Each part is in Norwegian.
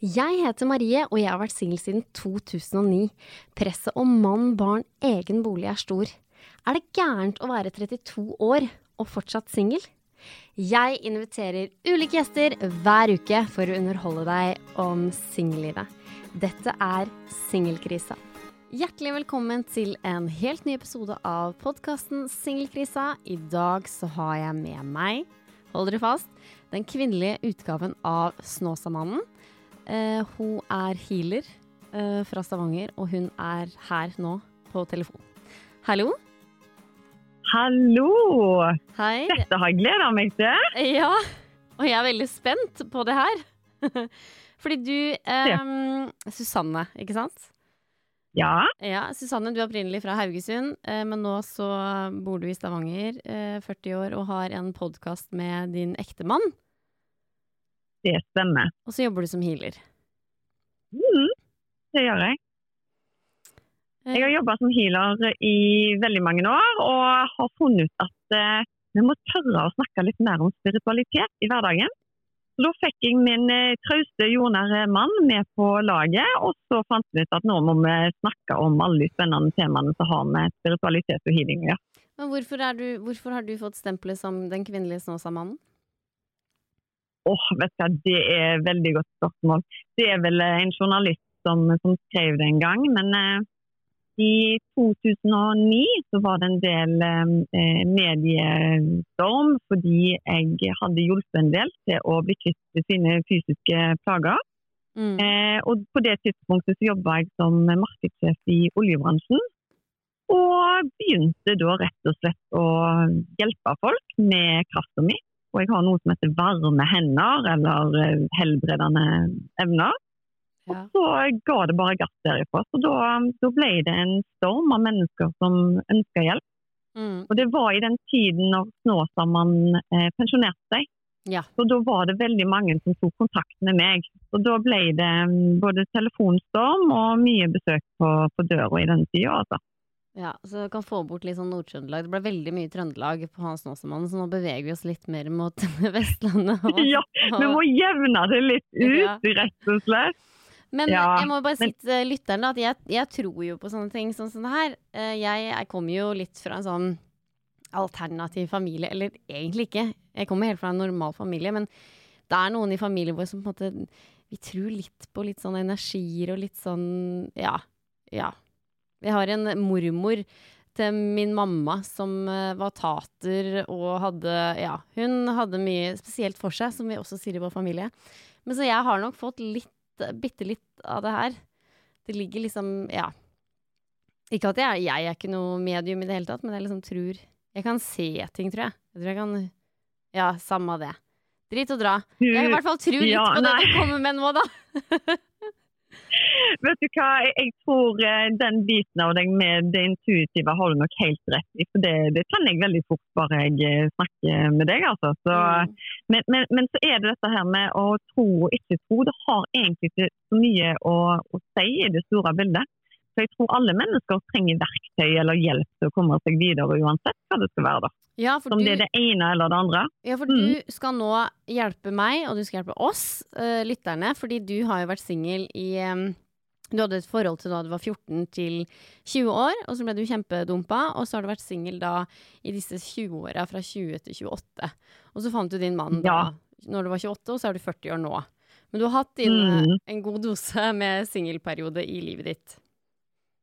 Jeg heter Marie, og jeg har vært singel siden 2009. Presset om mann, barn, egen bolig er stor. Er det gærent å være 32 år og fortsatt singel? Jeg inviterer ulike gjester hver uke for å underholde deg om singellivet. Dette er Singelkrisa. Hjertelig velkommen til en helt ny episode av podkasten Singelkrisa. I dag så har jeg med meg, hold dere fast, den kvinnelige utgaven av Snåsamannen. Eh, hun er healer eh, fra Stavanger, og hun er her nå på telefon. Hallo? Hallo! Hei. Dette har jeg gleda meg til. Ja, og jeg er veldig spent på det her. Fordi du eh, Susanne, ikke sant? Ja. Ja, Susanne, du er opprinnelig fra Haugesund, eh, men nå så bor du i Stavanger, eh, 40 år, og har en podkast med din ektemann. Det stemmer. Og så jobber du som healer. Mm, det gjør jeg. Eh, Jeg har jobba som healer i veldig mange år, og har funnet ut at eh, vi må tørre å snakke litt mer om spiritualitet i hverdagen. Så Da fikk jeg min eh, trauste, jordnære mann med på laget, og så fant vi ut at nå må vi snakke om alle de spennende temaene som har med spiritualitet og healing å gjøre. Men hvorfor, hvorfor har du fått stempelet som den kvinnelige Snåsamannen? Åh, vet du Det er et veldig godt spørsmål. Det er vel eh, en journalist som, som skrev det en gang. Men eh, i 2009 så var det en del eh, mediestorm fordi jeg hadde hjulpet en del til å bli kvitt sine fysiske plager. Mm. Eh, og på det tidspunktet så jobba jeg som markedssjef i oljebransjen. Og begynte da rett og slett å hjelpe folk med krafta mi. Og jeg har noe som heter varme hender, eller eh, helbredende evner. Ja. Så ga det bare gass derifra. Så da, da ble det en storm av mennesker som ønska hjelp. Mm. Og det var i den tiden når Snåsamannen eh, pensjonerte seg. Ja. Så da var det veldig mange som tok kontakt med meg. Og da ble det mm, både telefonstorm og mye besøk på, på døra i den tida, altså. Ja, så du kan få bort litt sånn Nord-Trøndelag. Det ble veldig mye Trøndelag på Hans Nåsemannen, så nå beveger vi oss litt mer mot Vestlandet. Og, Ja, vi må jevne det litt ut, Ja. rett og slett. Men Ja, jeg må bare si til lytteren da, at jeg, jeg tror jo på sånne ting sånn som det her. Eh, Jeg, jeg kommer jo litt fra en sånn alternativ familie, eller egentlig ikke. Jeg kommer helt fra en normal familie, men det er noen i familien vår som på en måte Vi tror litt på litt sånn energier og litt sånn Ja. Ja. Vi har en mormor til min mamma som eh, var tater og hadde Ja, hun hadde mye spesielt for seg, som vi også sier i vår familie. Men så jeg har nok fått litt, bitte litt av det her. Det ligger liksom Ja. Ikke at jeg, jeg er ikke noe medium i det hele tatt, men jeg liksom tror Jeg kan se ting, tror jeg. Jeg tror jeg kan Ja, samme det. Drit og dra. Jeg i hvert fall tror litt Ja, på det du kommer med nå, da. Vet du hva, jeg, tror eh, den biten av deg med det intuitive har du nok helt rett i. For det, det kan jeg veldig fort bare jeg eh, snakker med deg, altså. Så, Mm. men, men, men så er det dette her med å tro og ikke tro. Det har egentlig ikke så mye å, å si i det store bildet. Jeg tror alle mennesker trenger verktøy eller hjelp til å komme seg videre, uansett hva det skal være. da. Ja, Om du, det er det ene eller det andre. Ja, for Mm. du skal nå hjelpe meg, og du skal hjelpe oss, uh, lytterne, fordi du har jo vært singel i um Du hadde et forhold til da du var 14 til 20 år, og så ble du kjempedumpa, og så har du vært singel da i disse 20-åra fra 20 til 28. Og så fant du din mann Ja. da når du var 28, og så er du 40 år nå. Men du har hatt din, eh, Mm. en god dose med singelperiode i livet ditt.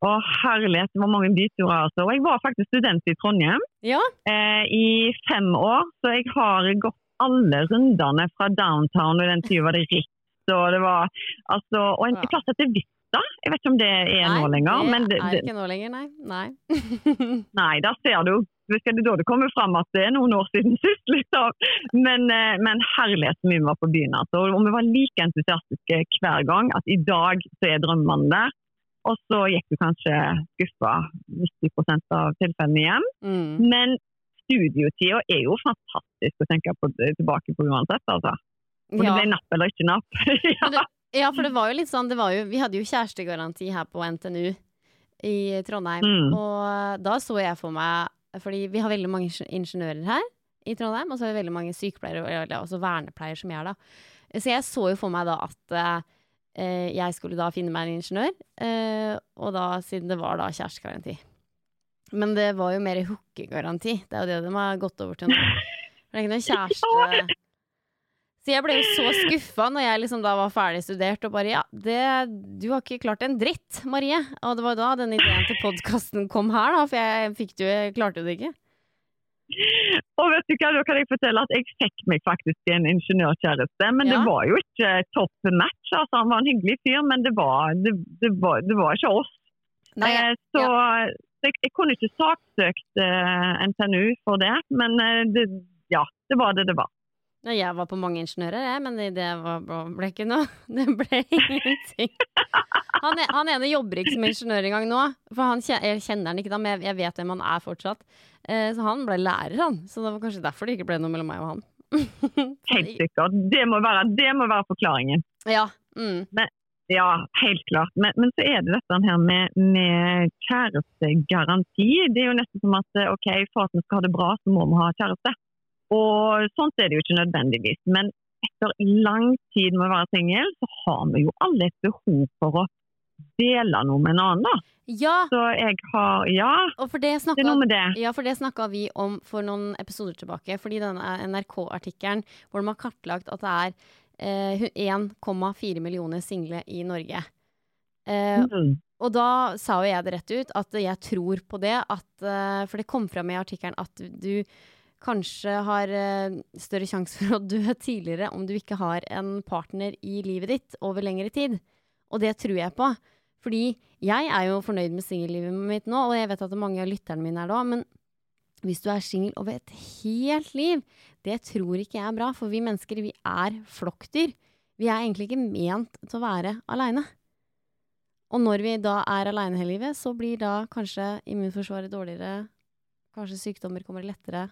Å, herlighet, det var mange byturer. Altså. Og jeg var faktisk student i Trondheim Ja. eh, i fem år, så jeg har gått alle rundene fra downtown, og den tida var det Ritz, og det var altså, og en Ja. plass etter Vista. Jeg vet ikke om det er nå lenger. det det, er ikke nå lenger, nei. nei. nei, der ser du hvis det da det kommer fram at det er noen år siden sist. Liksom. Men, eh, men herlighet så mye vi var på byen. Altså. Og vi var like entusiastiske hver gang at i dag så er drømmene der. Og så gikk du kanskje skuffa 90% av tilfellene hjem. Mm. Men studiotida er jo fantastisk å tenke på, tilbake på uansett. altså. Om det ble napp eller ikke napp. Ja. det, ja, for det var jo litt sånn det var jo, Vi hadde jo kjærestegaranti her på NTNU i Trondheim. Mm. Og da så jeg for meg Fordi vi har veldig mange ingeniører her i Trondheim, og så har vi veldig mange sykepleiere og også vernepleiere som jeg er da. Så jeg så jo for meg da at eh, jeg skulle da finne meg en ingeniør, eh, og da siden det var da kjærestegaranti. Men det var jo mer hookegaranti. Det er jo det de har gått over til nå. Det er ikke noe kjæreste Så jeg ble jo så skuffa når jeg liksom da var ferdig studert og bare ja, det, du har ikke klart en dritt, Marie. Og det var da den ideen til podkasten kom her, da, for jeg fikk det jo, jeg klarte det ikke. Og vet du hva, da kan jeg fortelle at jeg fikk meg faktisk en ingeniørkjæreste. Men Ja. det var jo ikke topp match. altså Han var en hyggelig fyr, men det var, det, det var, det var ikke oss. Nei, ja. Eh, så så jeg, jeg kunne ikke saksøkt eh, NTNU for det, men eh, det, ja, det var det det var. Nei, jeg var på mange ingeniører, jeg, men det, var, ble ikke noe. Det ble ingenting. Han, er, han ene jobber ikke som ingeniør engang nå, for han jeg kjenner han ikke da, men jeg, jeg vet hvem han er fortsatt. Eh, så han ble lærer, han. Så det var kanskje derfor det ikke ble noe mellom meg og han. Helt sikkert. Det må være, det må være forklaringen. Ja. Mm. Ja, helt klart. Men, men så er det dette her med, med kjærestegaranti. Det er jo nesten som at eh, ok, for at vi skal ha det bra, så må vi ha kjæreste. Og sånt er det jo ikke nødvendigvis. Men etter lang tid med å være singel, så har vi jo alle et behov for å dele noe med en annen. da. Ja, Så jeg har Ja, det det er noe med det. Ja, for det snakka vi om for noen episoder tilbake. Fordi denne NRK-artikkelen hvor de har kartlagt at det er eh, 1,4 millioner single i Norge. Eh, Mm. og da sa jo jeg det rett ut, at jeg tror på det. At, eh, for det kom fram i artikkelen at du kanskje har eh, større sjanse for å dø tidligere om du ikke har en partner i livet ditt over lengre tid. Og det tror jeg på. Fordi jeg er jo fornøyd med singellivet mitt nå, og jeg vet at mange av lytterne mine er det òg, men hvis du er singel over et helt liv, det tror ikke jeg er bra, for vi mennesker, vi er flokkdyr. Vi er egentlig ikke ment til å være aleine. Og når vi da er aleine hele livet, så blir da kanskje immunforsvaret dårligere, kanskje sykdommer kommer lettere.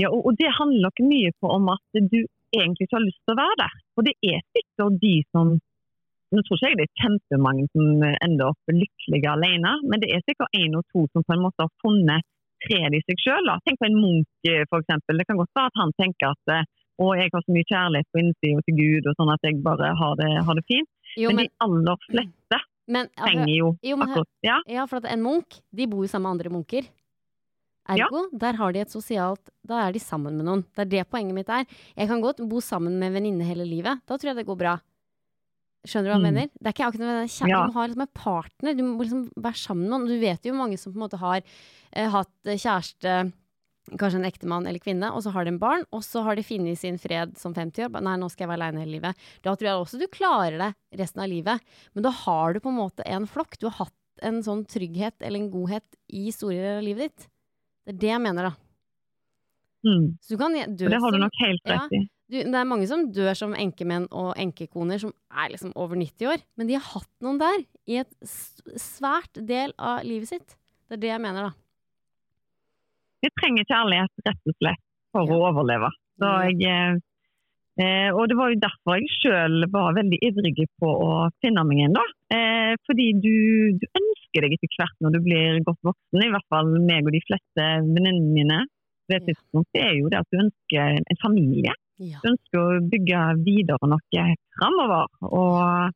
Ja, og, og det handler nok mye på om at du egentlig ikke har lyst til å være der. Og det er sikkert de som Nå tror ikke jeg det er kjempemange som ender opp lykkelige alene, men det er sikkert én og to som på en måte har funnet fred i seg sjøl. Tenk på en munk, f.eks. Det kan godt være at han tenker at eh, å, jeg har så mye kjærlighet på innsida til Gud, og sånn at jeg bare har det, har det fint. Jo, men, men, de aller fleste men, altså, trenger jo jo, men akkurat Ja, Ja, for at en munk, de bor jo sammen med andre munker. Ergo, der har de et sosialt Da er de sammen med noen. Det er det poenget mitt er. Jeg kan godt bo sammen med en venninne hele livet. Da tror jeg det går bra. Skjønner du hva jeg Mm. mener? Det er ikke akkurat noe kjære, Ja. Du må ha liksom en partner. Du må liksom være sammen med noen. Du vet jo mange som på en måte har eh, hatt eh, kjæreste, kanskje en ektemann eller kvinne, og så har de en barn, og så har de funnet sin fred som 50 år. Nei, nå skal jeg være aleine hele livet. Da tror jeg også du klarer det resten av livet. Men da har du på en måte en flokk. Du har hatt en sånn trygghet eller en godhet i store deler av livet ditt. Det er det jeg mener, da. mm. Så du kan dø det har du nok helt rett i. du, Det er mange som dør som enkemenn og enkekoner som er liksom over 90 år, men de har hatt noen der i et svært del av livet sitt. Det er det jeg mener, da. Vi trenger kjærlighet, rett og slett, for Ja. å overleve. Jeg, eh, eh, og det var jo derfor jeg sjøl var veldig ivrig på å finne meg en. da. Eh, fordi du, du ønsker deg etter hvert når du blir godt voksen, i hvert fall meg og de fleste venninnene mine. Det tidspunktet er jo det at du ønsker en familie. Ja. Du ønsker å bygge videre noe framover. Og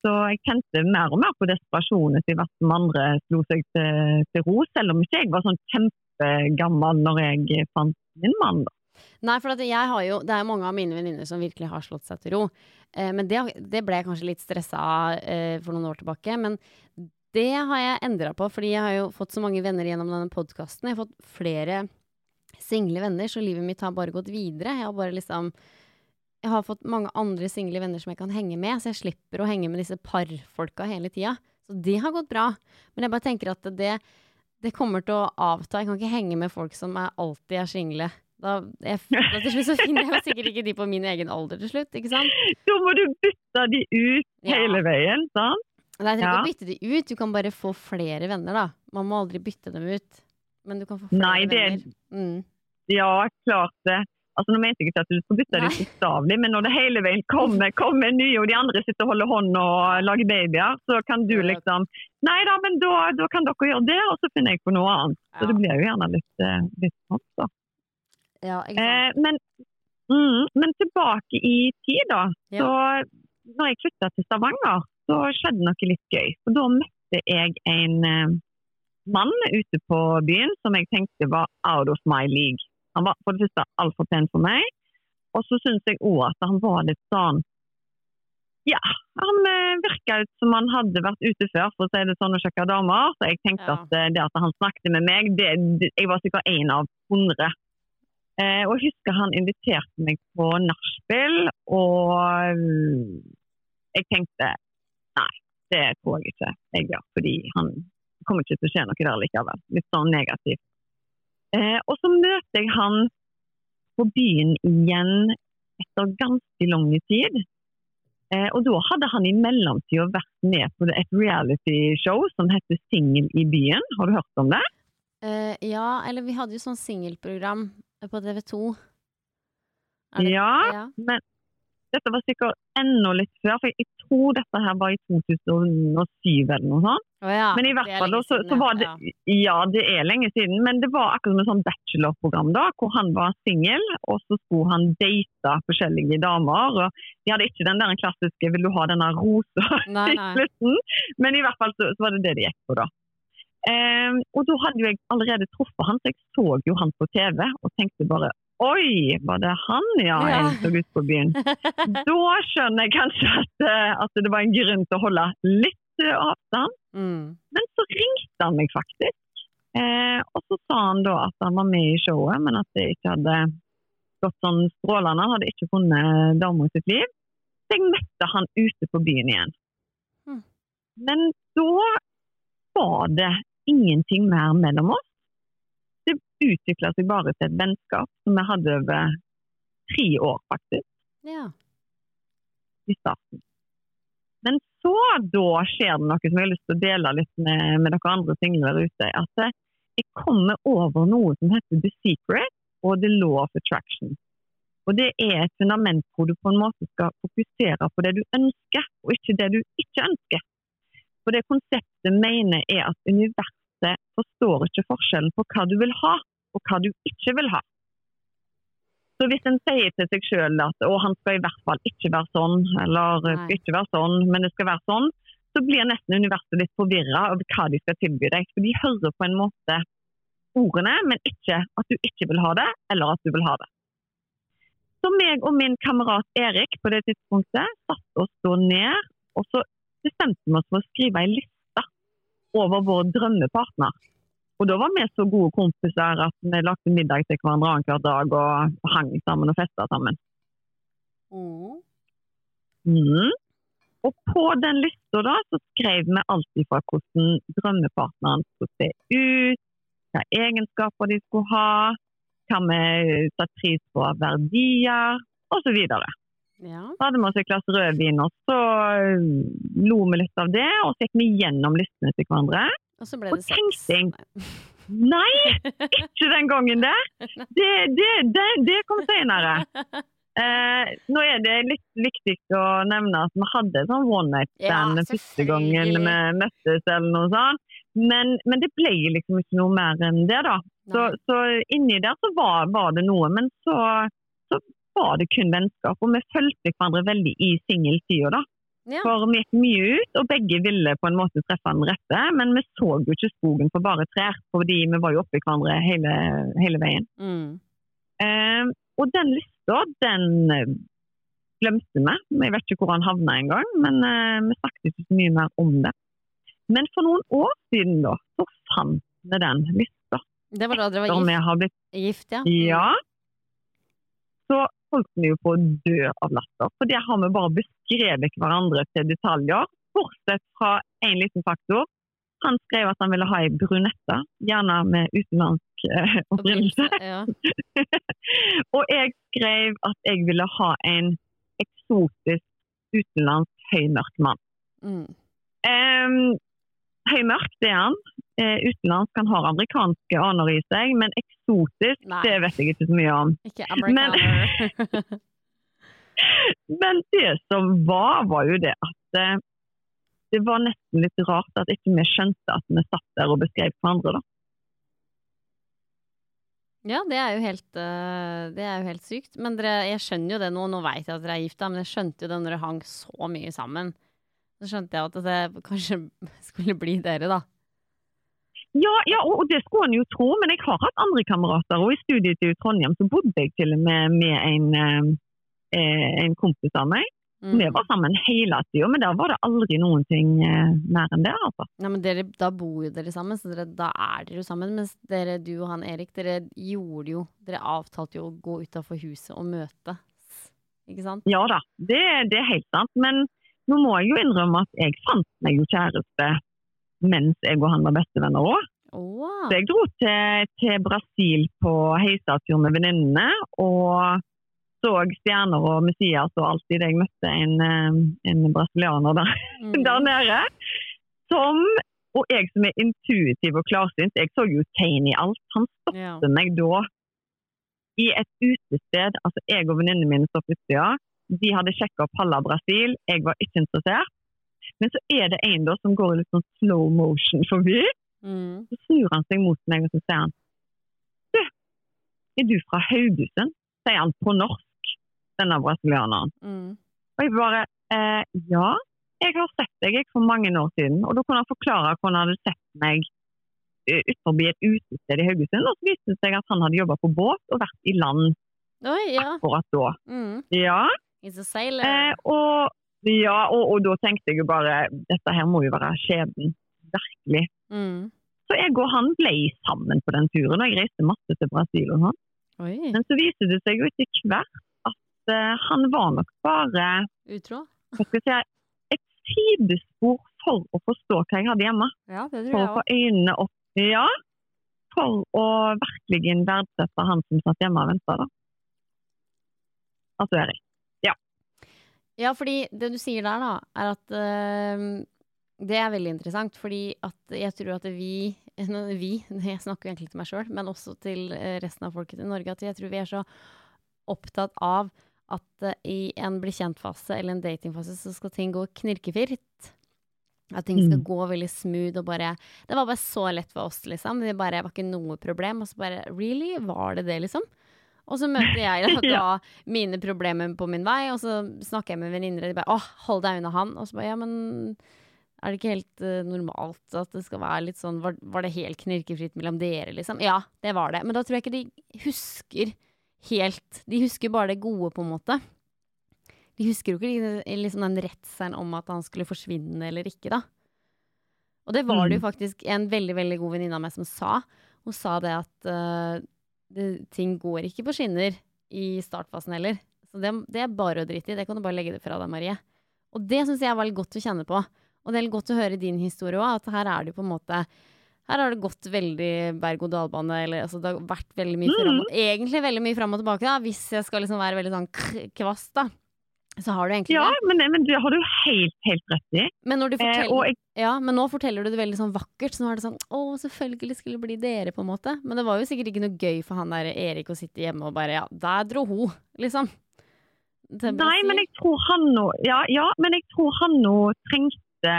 så jeg kjente mer og mer på desperasjon etter hvert som andre slo seg til, til ro, selv om ikke jeg var sånn kjempegammel når jeg fant min mann. da. Nei, for jo, det er mange av mine venninner som virkelig har slått seg til ro. Eh, men det, det ble jeg kanskje litt stressa av eh, for noen år tilbake. Men det har jeg endra på, fordi jeg har jo fått så mange venner gjennom denne podkasten. Jeg har fått flere single venner, så livet mitt har bare gått videre. Jeg har bare liksom jeg har fått mange andre single venner som jeg kan henge med, så jeg slipper å henge med disse parfolka hele tida. Så det har gått bra. Men jeg bare tenker at det, det kommer til å avta. Jeg kan ikke henge med folk som er, alltid er single. Da, jeg, da til slutt så finner jeg sikkert ikke de på min egen alder til slutt, ikke sant? Da må du bytte de ut Ja. hele veien, sant? Nei, jeg trenger ikke Ja. å bytte de ut, du kan bare få flere venner, da. Man må aldri bytte dem ut. Men du kan få flere Nei, det- venner. Mm. Ja, klart det. Altså, nå mente jeg ikke at du skulle bytte dem bokstavelig, men når det hele veien kommer, kommer nye, og de andre sitter og holder hånd og lager babyer, så kan du liksom Nei da, men da, da kan dere gjøre det, og så finner jeg på noe annet. Så det blir jo gjerne litt, eh, litt sånn, da. Ja. Eh, men, mm, men tilbake i tid, da. Ja. Så når jeg flytta til Stavanger, så skjedde noe litt gøy. Så da møtte jeg en eh, mann ute på byen som jeg tenkte var out of my league. Han var for det første altfor pen for meg, og så syns jeg òg at han var litt sånn Ja, han eh, virka ut som han hadde vært ute før, for å si det sånn, og sjekka damer. Så jeg tenkte Ja. at eh, det at han snakket med meg, det, det, jeg var sikkert én av hundre. Eh, og jeg husker han inviterte meg på nachspiel, og jeg tenkte det tror jeg ikke jeg gjør, fordi han kommer ikke til å skje noe der likevel. Litt sånn negativt. Eh, og så møter jeg han på byen igjen etter ganske lang tid. Eh, og da hadde han i mellomtida vært med på et reality-show som heter Singel i byen. Har du hørt om det? Eh, ja, eller vi hadde jo sånn singelprogram på TV 2. Er Ja, ja. men dette var sikkert enda litt før, for jeg tror dette her var i 2007 eller noe sånt. Oh ja, Men i hvert er fall, så, så var det ja. Det er lenge siden, men det var akkurat som et sånn bachelorprogram da, hvor han var singel, og så skulle han date forskjellige damer. og De hadde ikke den der klassiske 'vil du ha denne rosa' Nei, i nei. slutten, men i hvert fall så, så var det det de gikk på da. Um, og da hadde jeg allerede truffet han, så jeg så jo han på TV og tenkte bare Oi, var det han ja, Ja. jeg så ut på byen? Da skjønner jeg kanskje at, eh, at det var en grunn til å holde litt eh, avstand. Mm. Men så ringte han meg faktisk. Eh, og så sa han da at han var med i showet, men at det ikke hadde gått sånn strålende. Han hadde ikke funnet dama i sitt liv. Så jeg møtte han ute på byen igjen. Mm. Men da var det ingenting mer mellom oss. Det utvikla seg bare til et vennskap som vi hadde over tre år, faktisk Ja. i starten. Men så da skjer det noe som jeg har lyst til å dele litt med, med dere andre single der ute. At eh, jeg kommer over noe som heter The Secret og The Law of Attraction. Og Det er et fundament hvor du på en måte skal fokusere på det du ønsker, og ikke det du ikke ønsker. For det konseptet mener er at universet forstår ikke forskjellen på hva du vil ha, og hva du ikke vil ha. Så hvis en sier til seg sjøl at å, han skal i hvert fall ikke være sånn, eller Nei. skal ikke være sånn, men det skal være sånn, så blir nesten universet litt forvirra over hva de skal tilby deg. For de hører på en måte ordene, men ikke at du ikke vil ha det, eller at du vil ha det. Så meg og min kamerat Erik på det tidspunktet satt oss da ned, og så bestemte vi oss for å skrive ei liste over vår drømmepartner. Og da var vi så gode kompiser at vi lagde middag til hverandre annenhver dag og hang sammen og festa sammen. Mm. Mm. Og på den lista da, så skrev vi alltid ifra hvordan drømmepartneren skulle se ut, hva egenskaper de skulle ha, hva vi satte pris på av verdier, osv. Så Ja. Så hadde vi oss et glass rødvin, og så lo vi litt av det, og så gikk vi gjennom listene til hverandre. Og så ble det sex. Nei, ikke den gangen der! Det, det, det, det kom senere. Eh, nå er det litt viktig å nevne at vi hadde sånn one night stand Ja, første gangen vi møttes, eller noe sånt. Men, men det ble liksom ikke noe mer enn det, da. Så, så inni der så var, var det noe, men så var det kun vennskap. Og vi fulgte hverandre veldig i singeltida, da. Ja. For vi gikk mye ut, og begge ville på en måte treffe den rette. Men vi så jo ikke skogen for bare trær, fordi vi var jo oppi hverandre hele, hele veien. Mm. Eh, og den lista, den eh, glemte vi. Jeg vet ikke hvor han havna engang, men eh, vi snakket ikke så mye mer om det. Men for noen år siden da, så fant vi den lista. Det var da dere var gift, gift ja? Ja. Så vi jo på å dø av latter. For der har vi bare beskrevet hverandre til detaljer. Bortsett fra én liten faktor. Han skrev at han ville ha ei brunette, gjerne med utenlandsk eh, opprinnelse. Ja. og jeg skrev at jeg ville ha en eksotisk utenlandsk høymørk mann. Mm. Um, høymørk, det er han. Eh, utenlandsk, han har amerikanske aner i seg, men eksotisk, Nei. det vet jeg ikke så mye om. Ikke amerikaner. Men det som var, var jo det at eh, det var nesten litt rart at ikke vi skjønte at vi satt der og beskrev hverandre. da. ja, det er jo helt, eh, det er jo helt sykt. Men dere, jeg skjønner jo det nå. Nå vet jeg at dere er gifta, men jeg skjønte jo det når det hang så mye sammen. Så skjønte jeg at det kanskje skulle bli dere, da. Ja, ja og, det skulle en jo tro, men jeg har hatt andre kamerater. Og i studiet til Trondheim så bodde jeg til og med med en, eh, eh, en kompis av meg. Mm. Vi var sammen hele tida, men der var det aldri noen ting eh, mer enn det. altså. Ja, men dere, da bor jo dere sammen, så dere, da er dere jo sammen. Mens dere, du og han Erik, dere gjorde jo Dere avtalte jo å gå utafor huset og møte. Ikke sant? Ja da, det, det er helt sant. Men nå må jeg jo innrømme at jeg fant meg jo kjæreste mens jeg og han var bestevenner òg. Åh, Så jeg dro til, til Brasil på heisatur med venninnene og så stjerner og Messias og alt idet jeg møtte en, eh, en brasilianer der, mm. der nede. Som, og jeg som er intuitiv og klarsynt, jeg så jo tegn i alt. Han stoppet stoppet meg da i et utested. Altså jeg og venninnene mine står på utsida. De hadde sjekka opp halve Brasil, jeg var ikke interessert. Men så er det en da som går i litt sånn slow motion forbi. Mm. Så snur han seg mot meg og så sier han Du, er du fra Haugesund? Sier han på norsk, denne brasilianeren. Mm. Og jeg bare eh, Ja, jeg har sett deg jeg, for mange år siden. Og da kunne han forklare hvordan han hadde sett meg uh, utenfor et utested i Haugesund. Og så viste det seg at han hadde jobba på båt og vært i land Oi, ja. akkurat da. Mm. Ja, eh, og, ja og, og da tenkte jeg jo bare Dette her må jo være skjebnen. Virkelig. Mm. Så jeg og han ble sammen på den turen, og jeg reiste masse til Brasil og sånn. Oi. Men så viste det seg jo etter hvert at uh, han var nok bare Utro? hva skal jeg si, et sidespor for å forstå hva jeg hadde hjemme. Ja, det tror jeg For å få øynene opp. Ja, for å virkelig verdsette han som satt hjemme og venta. Altså Erik. Ja, fordi det du sier der, da, er at øhm, Det er veldig interessant, fordi at jeg tror at vi Vi, jeg snakker jo egentlig til meg sjøl, men også til eh, resten av folket i Norge, at jeg tror vi er så opptatt av at eh, i en bli kjent-fase eller en datingfase så skal ting gå knirkefritt. At ting skal Mm. gå veldig smooth og bare Det var bare så lett for oss, liksom. Det bare var ikke noe problem. Og så bare Really? Var det det, liksom? Og så møter jeg da, Ja. mine problemer på min vei, og så snakker jeg med venninner, og de bare 'Å, hold deg unna han'. Og så bare 'Ja, men er det ikke helt uh, normalt at det skal være litt sånn var, var det helt knirkefritt mellom dere, liksom? Ja, det var det. Men da tror jeg ikke de husker helt De husker bare det gode, på en måte. De husker jo ikke liksom den redselen om at han skulle forsvinne eller ikke, da. Og det var det jo Mm. faktisk en veldig, veldig god venninne av meg som sa. Hun sa det at eh, det, ting går ikke på skinner i startfasen heller. Så det, det er bare å drite i. Det kan du bare legge det fra deg, Marie. Og det syns jeg var litt godt å kjenne på. Og det er godt å høre din historie òg, at her er det på en måte her har det gått veldig berg-og-dal-bane. eller altså, Det har vært veldig mye fram og, egentlig veldig mye fram og tilbake. da, Hvis jeg skal liksom være veldig sånn kvast, da. Så har du egentlig Ja, det. men, men det har du helt, helt rett i. Men, Eh, jeg, ja, men nå forteller du det veldig sånn vakkert. Så nå er det sånn Å, selvfølgelig skulle det bli dere, på en måte. Men det var jo sikkert ikke noe gøy for han der Erik å sitte hjemme og bare Ja, der dro hun, liksom. Nei, men jeg tror han nå ja, ja, men jeg tror han nå trengte,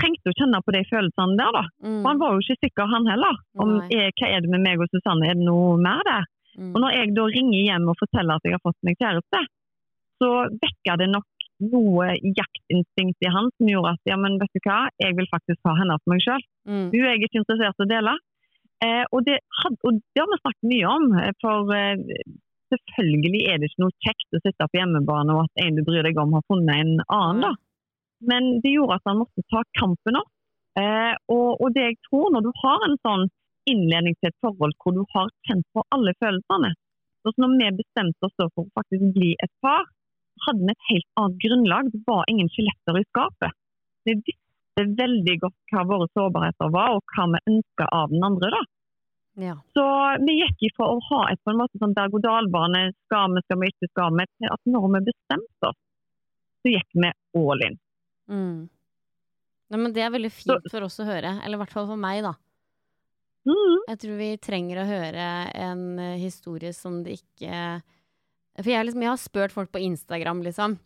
trengte å kjenne på de følelsene der, da. Mm, For han var jo ikke sikker, han heller. Om er, hva er det med meg og Susanne, er det noe mer der? mm, Og når jeg da ringer hjem og forteller at jeg har fått meg kjæreste, så vekker det nok noe jaktinstinkt i han som gjorde at ja, men vet du hva, jeg vil faktisk ha henne for meg sjøl. mm, Hun er jeg ikke interessert i å dele. Eh, og, det had, og det har vi snakket mye om. eh, For eh, selvfølgelig er det ikke noe kjekt å sitte på hjemmebane og at en du bryr deg om har funnet en annen. da. Men det gjorde at han måtte ta kampen opp. Eh, og, og det jeg tror, når du har en sånn innledning til et forhold hvor du har kjent på alle følelsene, så når vi bestemte oss for å faktisk bli et par, hadde vi et helt annet grunnlag. Det var ingen skjeletter i skapet. Vi visste veldig godt hva våre sårbarheter var, og hva vi ønska av den andre. da. Ja. Så vi gikk ifra å ha et på en måte sånn berg-og-dal-bane, skal vi, skal vi, ikke skal vi, til at når vi bestemte oss, så gikk vi all in. Mm. Nei, men det er veldig fint for oss å høre. Eller i hvert fall for meg, da. Mm. Jeg tror vi trenger å høre en eh, historie som det ikke For jeg, liksom, jeg har spurt folk på Instagram, liksom.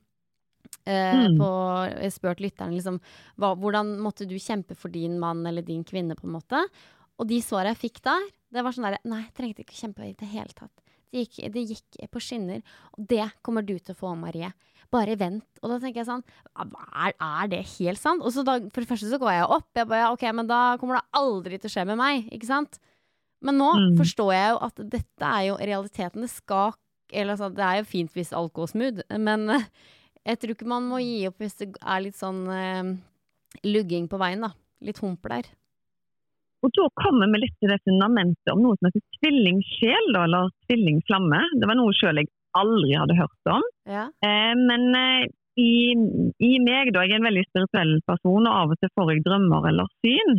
Uh, Mm. på, jeg har spurt lytterne liksom hva, hvordan måtte du kjempe for din mann eller din kvinne, på en måte. Og de svarene jeg fikk der, det var sånn derre Nei, jeg trengte ikke kjempe i det hele tatt. Det gikk, det gikk på skinner. Og det kommer du til å få, Marie. Bare vent. Og da tenker jeg sånn Er, er det helt sant? Og så da, for det første så går jeg opp. Jeg bare, ja, ok, men da kommer det aldri til å skje med meg. Ikke sant? Men nå Mm. forstår jeg jo at dette er jo realiteten. Det skal Eller altså, det er jo fint hvis alt går smooth, men eh, jeg tror ikke man må gi opp hvis det er litt sånn eh, lugging på veien, da. Litt hump der. Og da kommer vi litt til det fundamentet om noe som heter tvillingsjel, da, eller tvillingflamme. Det var noe selv jeg aldri hadde hørt om. Ja. Eh, men eh, i, i meg, da, jeg er en veldig spirituell person, og av og til får jeg drømmer eller syn.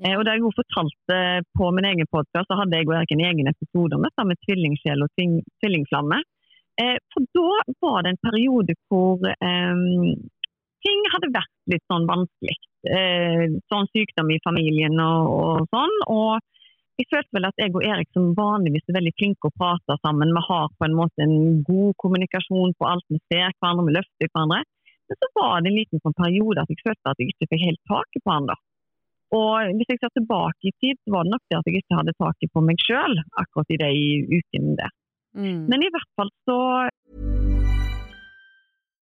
Eh, og da jeg fortalte på min egen podkast, så hadde jeg og Erik en egen episode om dette med tvillingsjel og tving, tvillingflamme. Eh, for da var det en periode hvor eh, ting hadde vært litt sånn vanskelig. Eh, sånn sykdom i familien og, og sånn. Og jeg følte vel at jeg og Erik som vanligvis er veldig flinke å prate sammen. Vi har på en måte en god kommunikasjon på alt vi ser hverandre, vi løfter hverandre. Men så var det en liten sånn periode at jeg følte at jeg ikke fikk helt taket på han da. Og hvis jeg ser tilbake i tid, så var det nok det at jeg ikke hadde taket på meg sjøl akkurat i de ukene der. Mm. Men i hvert fall så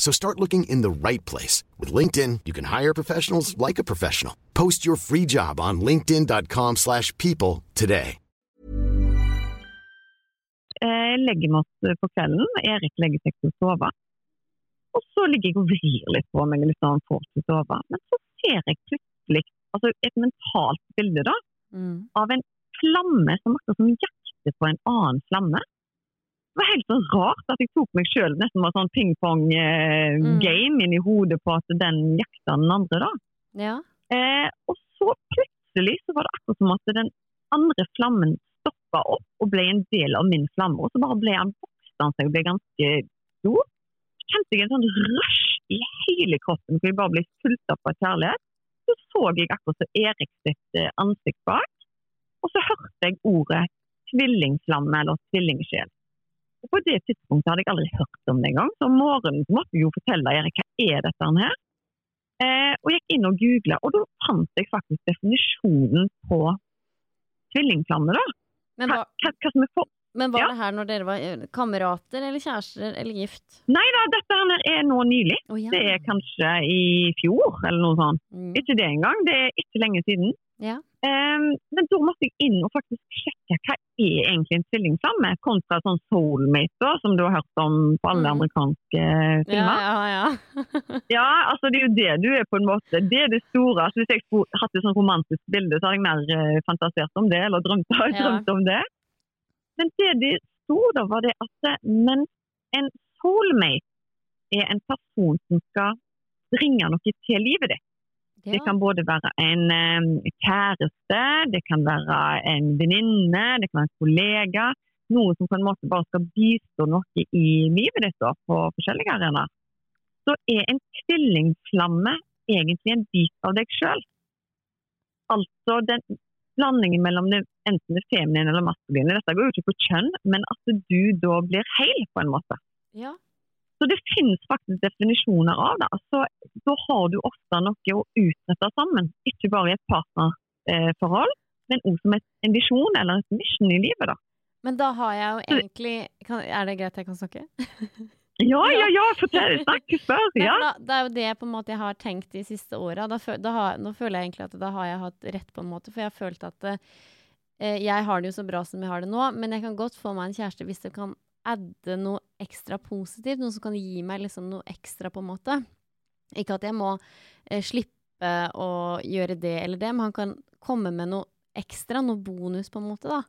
So start looking in the right place. With LinkedIn, you can hire professionals like a professional. Post your free job on linkedin.com slash people today. eh, legger vi oss på kvelden. Erik legger seg til å sove. Og så ligger jeg og vrir litt på meg litt sånn får til å sove. Men så ser jeg plutselig altså et mentalt bilde da, Mm. av en flamme som akkurat som jakter på en annen flamme. Det var helt så rart at jeg tok meg sjøl nesten med sånn ping-pong-game inn i hodet på at den jakta den andre. da. Ja. Eh, og så plutselig så var det akkurat som at den andre flammen stoppa opp og ble en del av min flamme. Og så bare ble han vokste han seg og ble ganske stor. Så kjente jeg en sånn rush i hele kroppen, for jeg bare ble fulgt opp av kjærlighet. Så så jeg akkurat så Erik sitt eh, ansikt bak, og så hørte jeg ordet tvillingflamme eller tvillingsjel. Og På det tidspunktet hadde jeg aldri hørt om det engang, så om morgenen måtte jeg jo fortelle Erik hva er dette her. Eh, og gikk inn og googla, og da fant jeg faktisk definisjonen på tvillingflamme. da. Men, Hva, hva, hva som er for... men var Ja. det her når dere var eh, kamerater eller kjærester eller gift? Nei da, dette her er nå nylig. Oh, ja. Det er kanskje i fjor, eller noe sånt. Mm. Ikke det engang, det er ikke lenge siden. Ja. Um, men da måtte jeg inn og faktisk sjekke hva er egentlig en tvillingflamme, kontra sånn soulmate, da, som du har hørt om på alle Mm. amerikanske filmer. ja, ja. Ja, altså det er jo det du er på en måte. Det er det store. Altså, hvis jeg skulle hatt et sånn romantisk bilde, så hadde jeg mer eh, fantasert om det, eller drømt, Ja. drømt om det. Men det de sto da, var det at eh, men en soulmate er en person som skal bringe noe til livet ditt. Det kan både være en kjæreste, det kan være en venninne, det kan være en kollega. Noe som på en måte bare skal bistå noe i livet ditt da, på forskjellige arenaer. Så er en tvillingflamme egentlig en bit av deg sjøl. altså den blandingen mellom det, enten det feminine eller maskuline. Dette går jo ikke på kjønn, men at du da blir hel, på en måte. Ja. Så det finnes faktisk definisjoner av det. Så da har du ofte noe å utrette sammen. Ikke bare i et partnerforhold, men også som en visjon eller et mission i livet. da. Men da har jeg jo egentlig kan, Er det greit jeg kan snakke? Ja, ja, ja! Fortell! Snakk, spør! Ja. Da, det er jo det på en måte jeg har tenkt de siste åra. Nå føler jeg egentlig at da har jeg hatt rett, på en måte. For jeg har følt at eh, jeg har det jo så bra som jeg har det nå, men jeg kan godt få meg en kjæreste hvis det kan adde noe ekstra positivt. Noe som kan gi meg liksom noe ekstra, på en måte. Ikke at jeg må eh, slippe å gjøre det eller det, men han kan komme med noe ekstra, noe bonus, på en måte, da.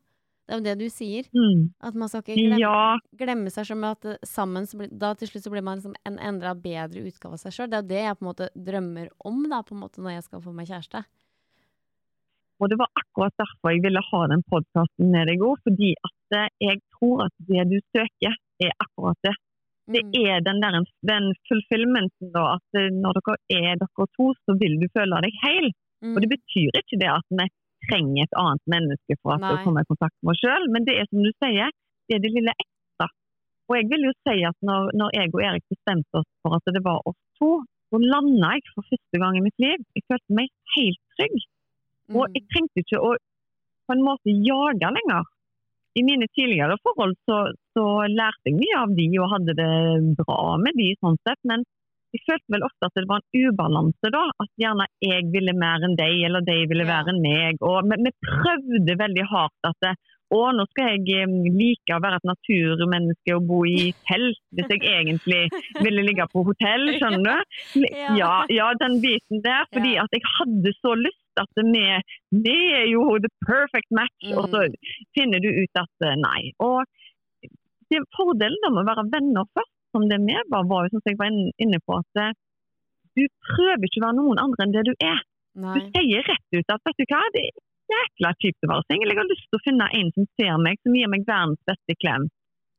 Det er jo det du sier. Mm. At man skal ikke glemme, Ja, glemme seg selv at eh, sammen så blir, da til slutt så blir man liksom en enda bedre utgave av seg sjøl. Det er jo det jeg på en måte drømmer om da, på en måte når jeg skal få meg kjæreste. Og det var akkurat derfor jeg ville ha den podkasten med deg òg. Fordi at eh, jeg tror at det du søker, er akkurat det. Det Mm. er den, der, den fulfillmenten da, at eh, når dere er dere to, så vil du føle deg hel. Mm. Og det betyr ikke det at vi trenger et annet menneske for å komme i kontakt med oss sjøl, men det er som du sier, det er det lille ekstra. Og jeg vil jo si at når, når jeg og Erik bestemte oss for at det var oss to, så landa jeg for første gang i mitt liv. Jeg følte meg helt trygg. Og Mm. jeg trengte ikke å på en måte jage lenger. I mine tidligere forhold så, så lærte jeg mye av de og hadde det bra med de sånn sett, men jeg følte vel ofte at det var en ubalanse da, at gjerne jeg ville mer enn deg, eller de ville være enn meg. Og vi, vi prøvde veldig hardt at det, å, nå skal jeg like å være et naturmenneske og bo i telt, hvis jeg egentlig ville ligge på hotell, skjønner du? Ja. Ja, den biten der, fordi at jeg hadde så lyst at vi, vi er jo the perfect match, Mm. og så finner du ut at eh, nei. Og det, fordelen med å være venner først, som det vi var, var jo som jeg var inne på, at eh, du prøver ikke å være noen andre enn det du er. Du sier rett ut at vet du hva, det jækla kjipt å være singel. Jeg har lyst til å finne en som ser meg, som gir meg verdens beste klem.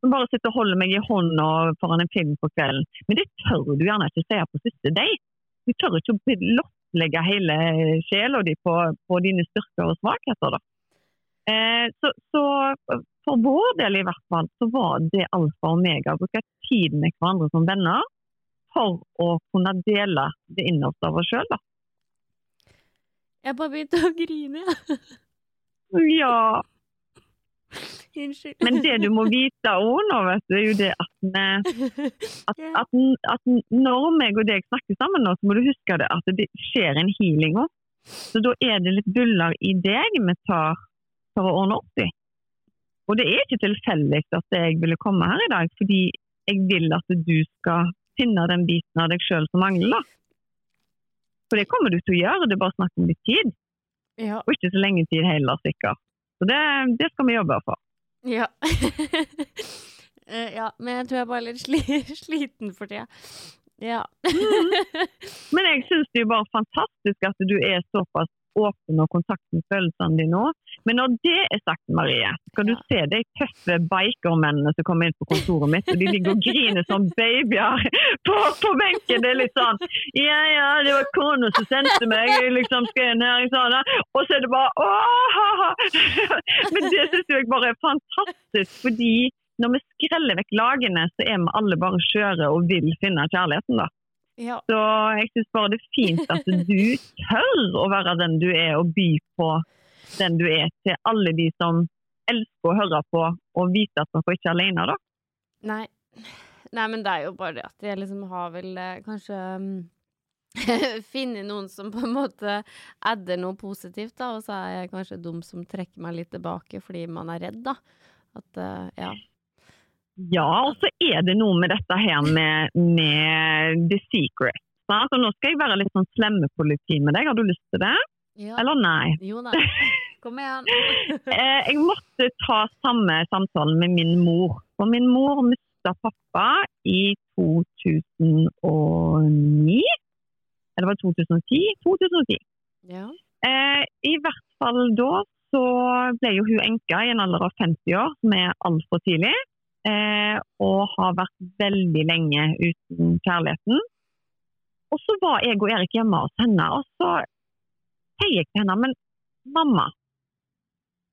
Som bare sitter og holder meg i hånda foran en film på kvelden. Men det tør du gjerne ikke si på siste date. Du tør ikke å blottlegge hele sjela di på, på dine styrker og svakheter. da. Eh, så, så for vår del i hvert fall, så var det alfa og omega. Å bruke tid med hverandre som venner for å kunne dele det innerste av oss sjøl. Jeg bare begynte å grine, jeg. Ja, Unnskyld. men det du må vite òg nå, vet du, er jo det at, vi, at, at, at når meg og deg snakker sammen nå, så må du huske det at det skjer en healing òg. Så da er det litt buller i deg vi tar for å ordne opp i. Og det er ikke tilfeldig at jeg ville komme her i dag, fordi jeg vil at du skal finne den biten av deg sjøl som mangler. For det kommer du til å gjøre, det er bare snakk om litt tid. Ja. Og ikke så lenge tid heller, sikkert. Så det, det skal vi jobbe for. Ja. Eh, ja, men jeg tror jeg bare er litt sli sliten for tida. Ja. Men jeg syns det er bare fantastisk at du er såpass åpen og kontakt med følelsene dine nå. Men når det er sagt, Marie, skal du se de tøffe bikermennene som kommer inn på kontoret mitt, og de ligger og griner som babyer på, på benken. Det er litt sånn Ja, ja, det var kona som sendte meg, liksom skal inn her, sånn, og så er det bare åh. Men det syns jeg bare er fantastisk, fordi når vi skreller vekk lagene, så er vi alle bare skjøre og vil finne kjærligheten, da. Ja. Så jeg syns bare det er fint at du tør å være den du er, og by på den du er til alle de som elsker å høre på og vite at dere ikke er alene. Da. Nei. Nei, men det er jo bare det at jeg liksom har vel eh, kanskje um, funnet noen som på en måte adder noe positivt, da, og så er jeg kanskje dum som trekker meg litt tilbake fordi man er redd, da. At eh, ja. Ja, og så er det noe med dette her med, med the secret. Og nå skal jeg være litt sånn slemmepoliti med deg. Har du lyst til det? ja. Eller nei? Jo nei. Kom igjen. Eh, jeg måtte ta samme samtalen med min mor. For min mor mista pappa i 2009. Eller var det 2010? 2010. ja. Eh, I hvert fall da så ble jo hun enka i en alder av 50 år, som er altfor tidlig. Eh, og har vært veldig lenge uten kjærligheten. Og så var jeg og Erik hjemme hos henne, og så sier jeg til henne men mamma,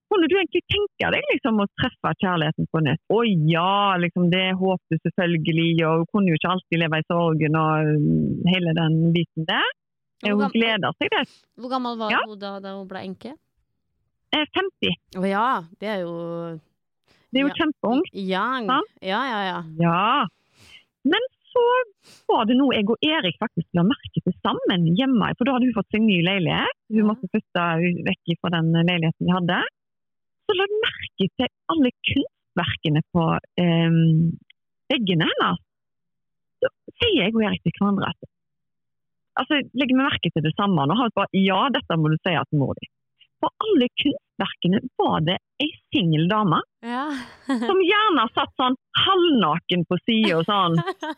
kunne du egentlig tenke deg liksom, å treffe kjærligheten på nytt? Å ja, liksom, det håpet du selvfølgelig, og hun kunne jo ikke alltid leve i sorgen og mm, hele den biten der. Eh, Hun gleder seg det. Hvor gammel var Ja. hun da, da hun ble enke? Eh, 50. Å ja, det er jo Det er jo Ja. kjempeung. Young. Sant? Ja, ja, ja. Ja. Men så var det noe jeg og Erik faktisk la merke til sammen hjemme. For da hadde hun fått seg ny leilighet. Hun Ja. måtte flytte vekk fra den leiligheten vi hadde. Så la hun merke til alle kunstverkene på eh, veggene hennes. Så sier jeg og Erik til hverandre at altså, legger vi merke til det samme Og Har bare, ja, dette må du si til mor di. For alle kunstverkene var det ei singel dame ja. som gjerne satt sånn halvnaken på sida sånn.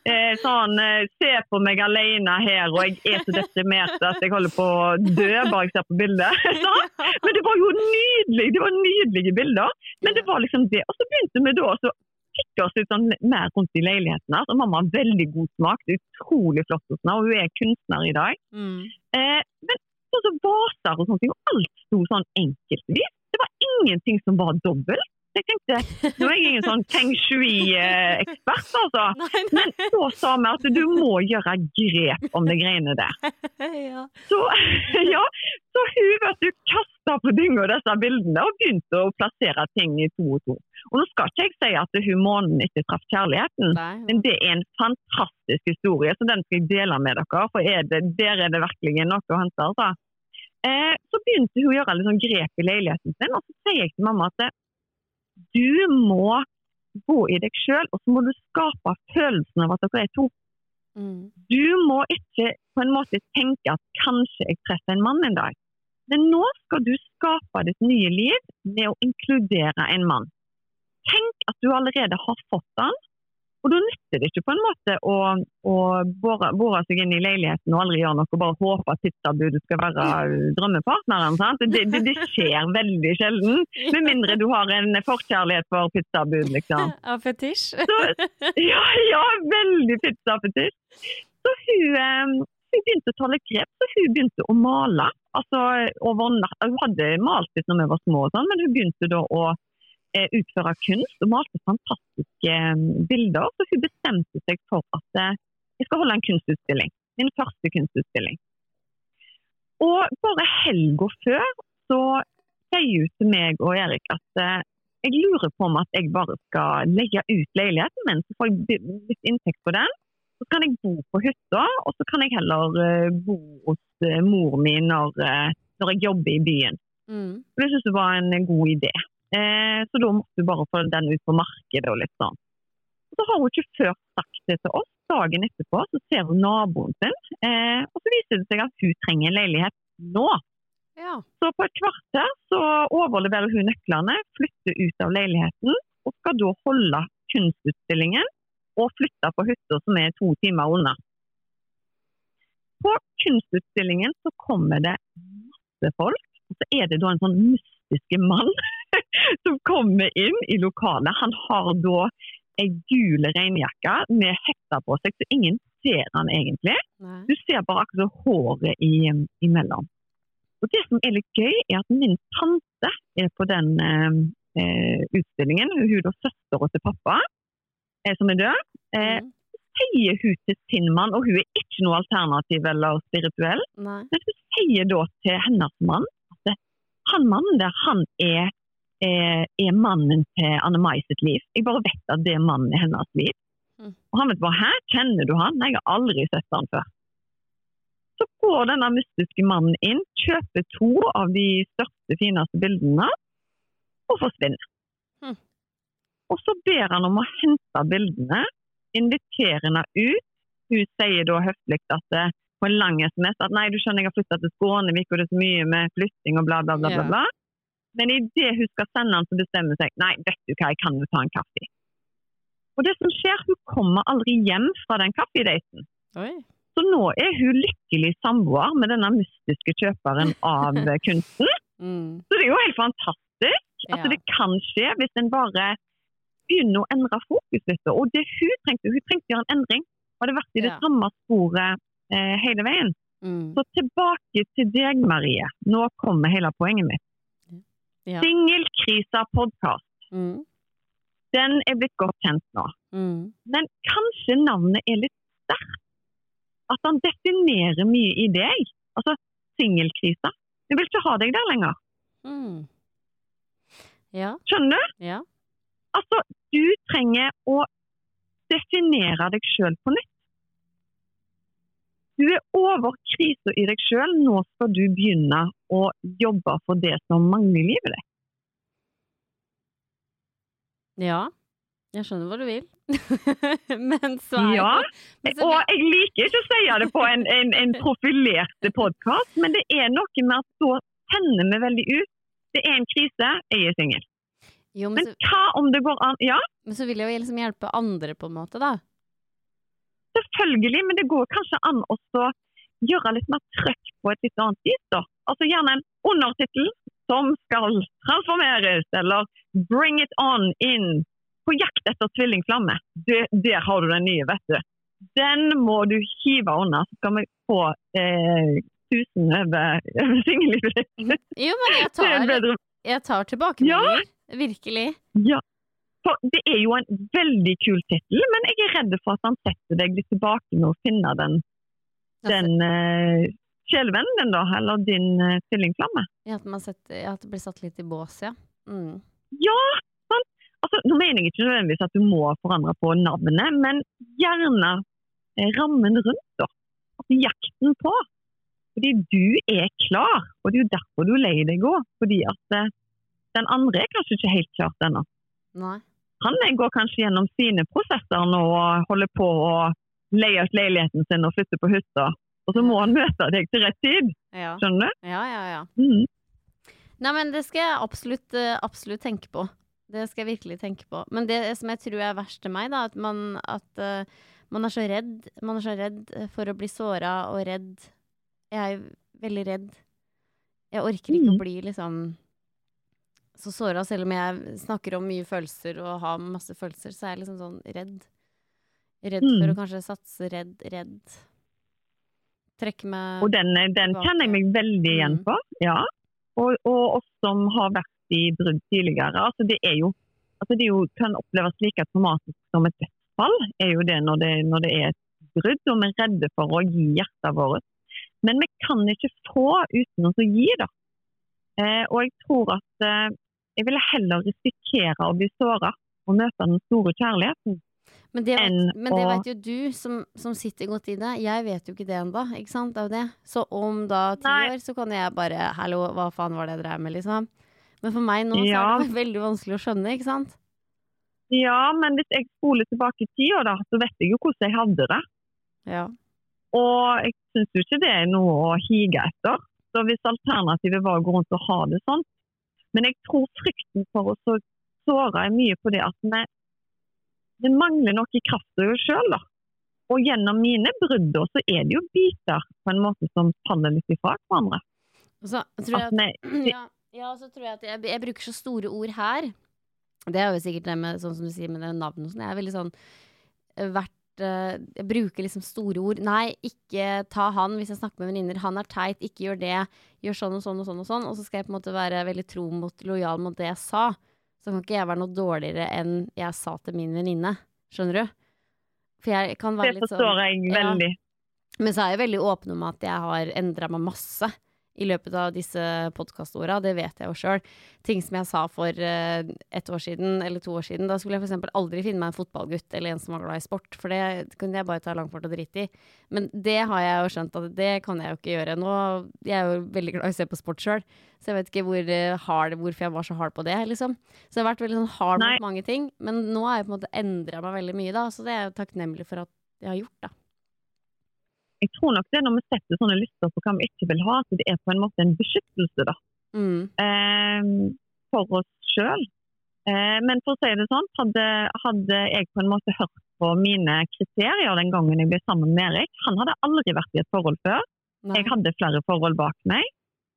Eh, sånn eh, Se på meg alene her, og jeg er så deprimert at jeg holder på å dø bare jeg ser på bildet. Men det var jo nydelig, det var nydelige bilder. Men det var liksom det. Og så begynte vi da å kikke oss litt sånn mer rundt i leilighetene. Så mamma har veldig god smak, det er utrolig flott hos henne, og hun er kunstner i dag. Mm. Eh, men sånn som vaser og ting, og alt sto sånn enkeltvis. Det var ingenting som var dobbelt. Jeg tenkte, Nå er jeg ingen sånn feng shui-ekspert, altså. Nei, Men så sa vi at du må gjøre grep om de greiene der. ja. Så, ja, så hun vet du, kasta på dynga disse bildene og begynte å plassere ting i to og to. Og Nå skal ikke jeg si at hun måneden ikke traff kjærligheten, Nei. men det er en fantastisk historie, så den skal jeg dele med dere. For er det, der er det virkelig noe å hente. Altså. Eh, så begynte hun å gjøre litt sånn grep i leiligheten sin, og så sier jeg til mamma at du må gå i deg sjøl, og så må du skape følelsen av at dere er to. Mm. Du må ikke på en måte tenke at kanskje jeg treffer en mann en dag. Men nå skal du skape ditt nye liv med å inkludere en mann. Tenk at du allerede har fått han, og da nytter det ikke på en måte å, å bore, bore seg inn i leiligheten og aldri gjøre noe, og bare håpe at pizzabudet skal være drømmepartneren. Sant? Det, det, det skjer veldig sjelden, med mindre du har en forkjærlighet for pizzabud, liksom. Av fetisj. Ja, ja, veldig pizzafetisj. Så hun, eh, hun begynte å ta litt grep, så hun begynte å male. Altså, over natt. Hun hadde malt litt når vi var små, og sånn, men hun begynte da å utføre kunst og malte fantastiske eh, bilder. Så hun bestemte seg for at eh, jeg skal holde en kunstutstilling. Min første kunstutstilling. Og bare helga før så sier hun til meg og Erik at eh, jeg lurer på om at jeg bare skal legge ut leiligheten min, så får jeg litt inntekt på den. Så kan jeg bo på hytta, og så kan jeg heller eh, bo hos eh, mor mi når, eh, når jeg jobber i byen. Mm. Det synes jeg var en god idé. Eh, så da måtte hun bare få den ut på markedet og litt sånn. Og så har hun ikke før sagt det til oss. Dagen etterpå så ser hun naboen sin, eh, og så viser det seg at hun trenger en leilighet nå. Ja. Så på et kvarter så overleverer hun nøklene, flytter ut av leiligheten og skal da holde kunstutstillingen og flytte på hytta som er to timer unna. På kunstutstillingen så kommer det masse folk, og så er det da en sånn mystiske mann som kommer inn i lokalet. Han har da ei gul regnjakke med hetta på seg, så ingen ser han egentlig. Nei. Du ser bare akkurat håret i, imellom. Og Det som er litt gøy, er at min tante er på den eh, eh, utstillingen. Hun er søstera til pappa, eh, som er død. Eh, Mm. sier hun til sin mann, og hun er ikke noe alternativ eller spirituell, Nei. men hun sier da til hennes mann at han mannen der, han er, eh, er mannen til Anne Mai sitt liv. Jeg bare vet at det er mannen i hennes liv. Mm. Og han vet bare, hæ, kjenner du han? Nei, jeg har aldri sett han før. Så går denne mystiske mannen inn, kjøper to av de største, fineste bildene, og forsvinner. Mm. Og så ber han om å hente bildene, inviterer henne ut. Hun sier da høflig at eh, på en lang SMS at nei, du skjønner jeg har flytta til Skånevik, og det er så mye med flytting og bla, bla, bla. bla, bla. Men idet hun skal sende han, så bestemmer hun seg nei, vet du hva, jeg kan jo ta en kaffe. Og det som skjer, hun kommer aldri hjem fra den kaffedaten. Så nå er hun lykkelig samboer med denne mystiske kjøperen av kunsten. Mm. Så det er jo helt fantastisk at Ja. det kan skje hvis en bare begynner å endre fokus litt. Og det hun trengte, hun trengte å gjøre en endring. Hadde vært i det Ja. samme sporet eh, hele veien. Mm. Så tilbake til deg, Marie. Nå kommer hele poenget mitt. Ja. Singelkrisa podkast. Mm. Den er blitt godt kjent nå. Mm. Men kanskje navnet er litt sterkt? At han definerer mye i deg? Altså singelkrisa. Jeg vil ikke ha deg der lenger. Mm. Ja. Skjønner du? Ja. Altså, du trenger å definere deg sjøl på nytt. Du er over krisa i deg sjøl. Nå skal du begynne å jobbe for det som mangler i livet ditt. Ja. Jeg skjønner hva du vil. Men så er Ja, Og jeg liker ikke å si det på en, en, en profilert podkast, men det er noe med at da tenner vi veldig ut. Det er en krise, jeg er singel. Men Men så, hva om det går an Ja, men så vil jeg jo liksom hjelpe andre, på en måte, da. selvfølgelig, men det går kanskje an å gjøre litt mer trøkk på et litt annet vis. da. Altså Gjerne en undertittel som skal transformeres, eller 'Bring it on in'. På jakt etter tvillingflamme. Det, der har du den nye, vet du. Den må du hive under, så skal vi få eh, tusen over, over singellivet ditt. Jo, men jeg tar, jeg tar tilbakemeldinger. Virkelig. Ja. For det er jo en veldig kul tittel, men jeg er redd for at han setter deg litt tilbake med å finne den, Altså, den eh, kjælevennen din, da. Eller din uh, tvillingflamme. ja, ja, at det blir satt litt i bås, ja. Mm. Ja! Sant? Altså, nå mener jeg ikke nødvendigvis at du må forandre på navnet, men gjerne eh, rammen rundt. da. Altså jakten på. Fordi du er klar, og det er jo derfor du leier deg òg. Fordi at eh, den andre er kanskje ikke helt klart ennå. Han eh, går kanskje gjennom sine prosesser nå og holder på å leie ut leiligheten sin og flytte på hytta. Og så må han møte deg til rett tid. Ja. Skjønner du? ja, ja, ja. Mm. Nei, men det skal jeg absolutt, eh, absolutt tenke på. Det skal jeg virkelig tenke på. Men det som jeg tror er verst til meg, da, at man, at, uh, man er så redd. Man er så redd eh, for å bli såra og redd. Jeg er veldig redd. Jeg orker ikke Mm. å bli liksom så såra, selv om jeg snakker om mye følelser og har masse følelser, så er jeg liksom sånn redd. Redd for Mm. å kanskje satse, redd, redd. Trekke meg Og den, den kjenner jeg meg veldig igjen Mm. på. Ja. Og, og oss som har vært i brudd tidligere. altså Det er jo, altså det jo, kan oppleves like traumatisk som et dødsfall. er jo det når det, når det er et brudd, og vi er redde for å gi hjertet vårt. Men vi kan ikke få uten å gi, da. Eh, og jeg tror at eh, jeg ville heller risikere å bli såra og møte den store kjærligheten. Men det, vet, men det vet jo du som, som sitter godt i det. Jeg vet jo ikke det ennå, ikke sant. Jo det. Så om da ti år, så kan jeg bare Hallo, hva faen var det jeg drev med, liksom. Men for meg nå så Ja. er det veldig vanskelig å skjønne, ikke sant. Ja, men hvis jeg spoler tilbake i tida, da, så vet jeg jo hvordan jeg hadde det. Ja. Og jeg syns jo ikke det er noe å hige etter. Så hvis alternativet var å gå rundt og ha det sånn Men jeg tror frykten for å så såre er mye på det at vi, vi mangler noe i krafta sjøl, da. Og gjennom mine brudd så er det jo biter på en måte som faller litt ifra hverandre. Så tror jeg At at ja, ja, så tror jeg at jeg, jeg bruker så store ord her. Det er jo sikkert det med sånn som du sier med det navnet og sånn. Jeg er veldig sånn eh, vært eh, Jeg bruker liksom store ord. Nei, ikke ta han hvis jeg snakker med venninner. Han er teit, ikke gjør det. Gjør sånn og sånn og sånn og sånn. Og så skal jeg på en måte være veldig tro mot, lojal mot det jeg sa. Så kan ikke jeg være noe dårligere enn jeg sa til min venninne. Skjønner du? For jeg kan være det litt sånn forstår jeg ja. veldig. men så er jeg veldig åpen om at jeg har endra meg masse i løpet av disse podkastorda, Det vet jeg jo sjøl. Ting som jeg sa for uh, ett år siden eller to år siden. Da skulle jeg f.eks. aldri finne meg en fotballgutt eller en som var glad i sport, for det kunne jeg bare ta langfart og drite i. Men det har jeg jo skjønt at det kan jeg jo ikke gjøre. Nå, jeg er jo veldig glad i å se på sport sjøl, så jeg vet ikke hvor eh, hard, hvorfor jeg var så hard på det, liksom. Så jeg har vært veldig sånn hard mot mange ting. Men nå har jeg på en måte endra meg veldig mye, da, så det er jeg takknemlig for at jeg har gjort, da. Jeg tror nok det når vi setter sånne lister på hva vi ikke vil ha, så det er på en måte en beskyttelse da, Mm. eh, for oss sjøl. Eh, men for å si det sånn, hadde, hadde jeg på en måte hørt på mine kriterier den gangen jeg ble sammen med Erik Han hadde aldri vært i et forhold før. Nei. Jeg hadde flere forhold bak meg.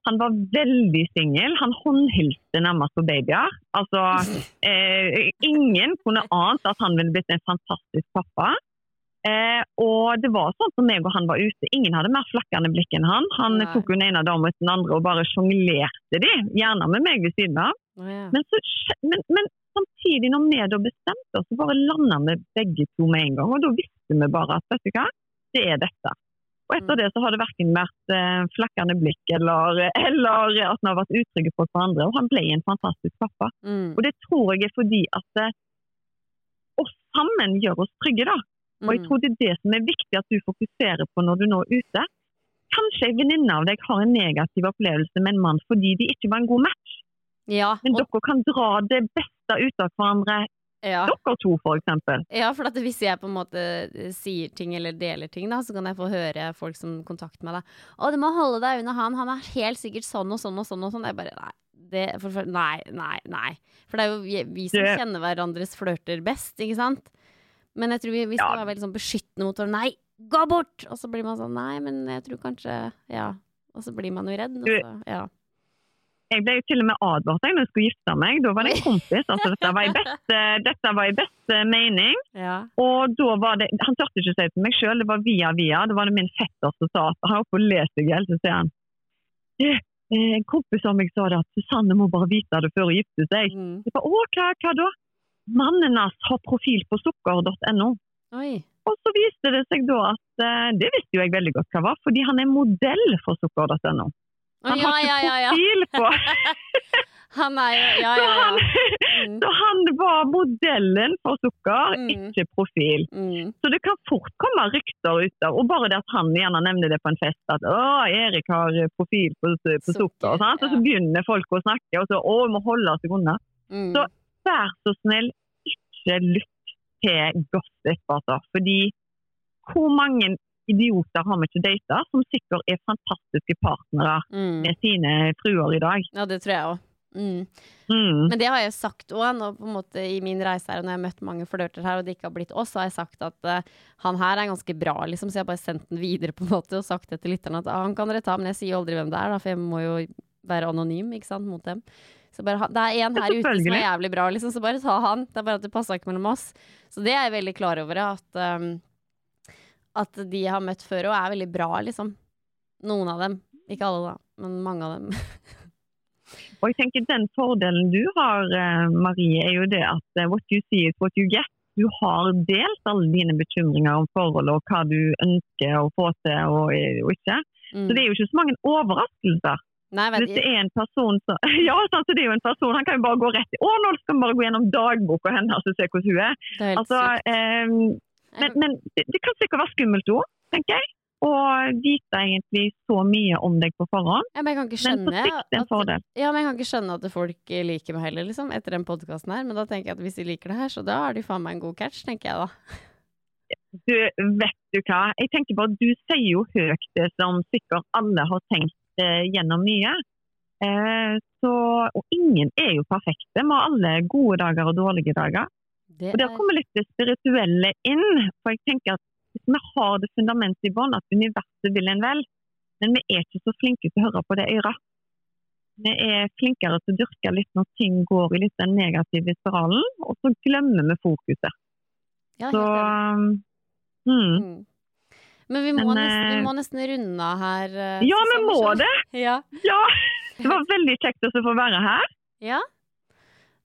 Han var veldig singel. Han håndhilste nærmest på babyer. Altså, eh, ingen kunne ant at han ville blitt en fantastisk pappa. Eh, og det var sånn som meg og han var ute. Ingen hadde mer flakkende blikk enn han. Han Nei. tok jo den ene damen etter den andre og bare sjonglerte de, gjerne med meg ved siden av. Ja. Men, så, men, men samtidig, når vi da bestemte oss, så bare landa vi begge to med en gang. Og da visste vi bare at vet du hva, det er dette. Og etter Mm. det så har det verken vært eh, flakkende blikk eller, eller at vi har vært utrygge på hverandre. Og han ble en fantastisk pappa. Mm. Og det tror jeg er fordi at eh, oss sammen gjør oss trygge, da. Og jeg Mm. tror det er det som er viktig at du fokuserer på når du nå er ute. Kanskje en venninne av deg har en negativ opplevelse med en mann fordi de ikke var en god match. Ja, Men dere kan dra det beste ut av hverandre, ja. dere to f.eks. ja, for at hvis jeg på en måte eh, sier ting eller deler ting, da, så kan jeg få høre folk som kontakter meg da. 'Å, du må holde deg unna han, han er helt sikkert sånn og sånn og sånn og sånn.' Jeg bare nei. Det, for, for, nei, nei, nei. For det er jo vi, som kjenner hverandres flørter best, ikke sant? Men jeg tror vi, vi skal være veldig sånn beskyttende mot hverandre. Nei, gå bort! Og så blir man sånn, nei, men jeg tror kanskje Ja. Og så blir man jo redd. Så, ja. Jeg ble jo til og med advart da jeg skulle gifte meg. Da var det en kompis. altså Dette var i beste, dette var i beste mening. ja. Og da var det, Han turte ikke å si det til meg sjøl, det var via via. Det var det min fetter som sa at han var oppe og leste i hjel, så sier han eh, En kompis av meg sa det at Susanne må bare vite det før hun gifter seg. Mm. Jeg ba, Å, hva, hva da? Mannen hans har profil på sukker.no. Og så viste det seg da at eh, Det visste jo jeg veldig godt hva var, fordi han er modell for sukker.no. Han ja, har ikke ja, ja, ja. profil på Han er jo Ja, Så ja, ja. Mm. så han var modellen for sukker, Mm. ikke profil. Mm. Så det kan fort komme rykter ut av Og bare det at han gjerne nevner det på en fest, at 'Å, Erik har profil på, på Sukker, sukker', sant? og så ja. begynner folk å snakke, og så 'Å, vi må holde oss unna'. Mm. Så- Vær så snill, ikke lytt til gossip, altså. Fordi hvor mange idioter har vi ikke data, som sikkert er fantastiske partnere mm. med sine fruer i dag? Ja, det tror jeg òg. Mm. Mm. Men det har jeg jo sagt òg, i min reise her, og når jeg har møtt mange flørter her, og det ikke har blitt oss, så har jeg sagt at uh, han her er ganske bra, liksom. Så jeg har bare sendt den videre på en måte, og sagt det til lytterne at ah, han kan dere ta, men jeg sier jo aldri hvem det er, da, for jeg må jo være anonym, ikke sant, mot dem. Så bare, det er en her ute som er jævlig bra, liksom, så bare ta han. Det er bare at det passa ikke mellom oss. Så det er jeg veldig klar over, at, um, at de jeg har møtt før òg, er veldig bra, liksom. Noen av dem. Ikke alle, da, men mange av dem. Og jeg tenker Den fordelen du har, eh, Marie, er jo det at eh, what you see is what you get. Du har delt alle dine bekymringer om forholdet og hva du ønsker å få til og, og ikke. Mm. Så det er jo ikke så mange overraskelser. Nei, vet, Hvis det er en person som Ja, sant, så det er jo en person, han kan jo bare gå rett i Å, nå skal vi bare gå gjennom dagboka hennes og se hvordan hun er. det er Altså, eh, men, men det, det kan sikkert være skummelt òg, tenker jeg. Å vite egentlig så mye om deg på forhånd. Ja, men jeg kan ikke Men på skjønne sikt en fordel. ja, men jeg kan ikke skjønne at folk liker meg heller, liksom, etter den podkasten her. Men da tenker jeg at hvis de liker det her, så da har de faen meg en god catch, tenker jeg da. Du, vet du hva? Jeg tenker bare, Du sier jo høyt det som sikkert alle har tenkt gjennom mye. Eh, så, og ingen er jo perfekte. Vi har alle gode dager og dårlige dager. Det Og Der er, kommer litt det spirituelle inn. For jeg tenker at Hvis vi har det fundamentet i bånn, at universet vil en vel, men vi er ikke så flinke til å høre på det øret. Vi er flinkere til å dyrke litt når ting går i litt den negative spiralen, og så glemmer vi fokuset. ja, Så mm. Mm. Men vi må, Men, nesten, vi eh, må nesten runde av her. eh, Ja, vi må det! Ja. Ja! Det var veldig kjekt å få være her. ja.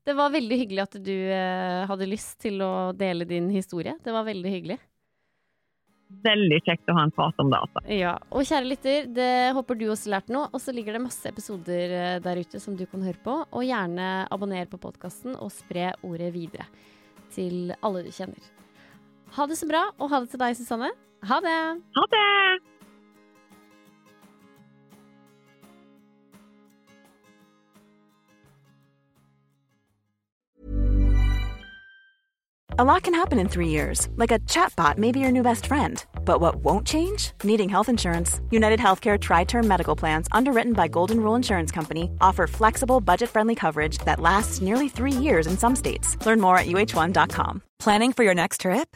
Det var veldig hyggelig at du eh, hadde lyst til å dele din historie. Det var veldig hyggelig. Veldig kjekt å ha en prat om det. altså. Ja, Og kjære lytter, det håper du også lærte noe. Og så ligger det masse episoder eh, der ute som du kan høre på. Og gjerne abonner på podkasten og spre ordet videre til alle du kjenner. Ha det så bra, og ha det til deg, Susanne. Ha det! Ha det! A lot can happen in three years, like a chatbot may be your new best friend. But what won't change? Needing health insurance. United Healthcare Tri Term Medical Plans, underwritten by Golden Rule Insurance Company, offer flexible, budget friendly coverage that lasts nearly three years in some states. Learn more at uh1.com. Planning for your next trip?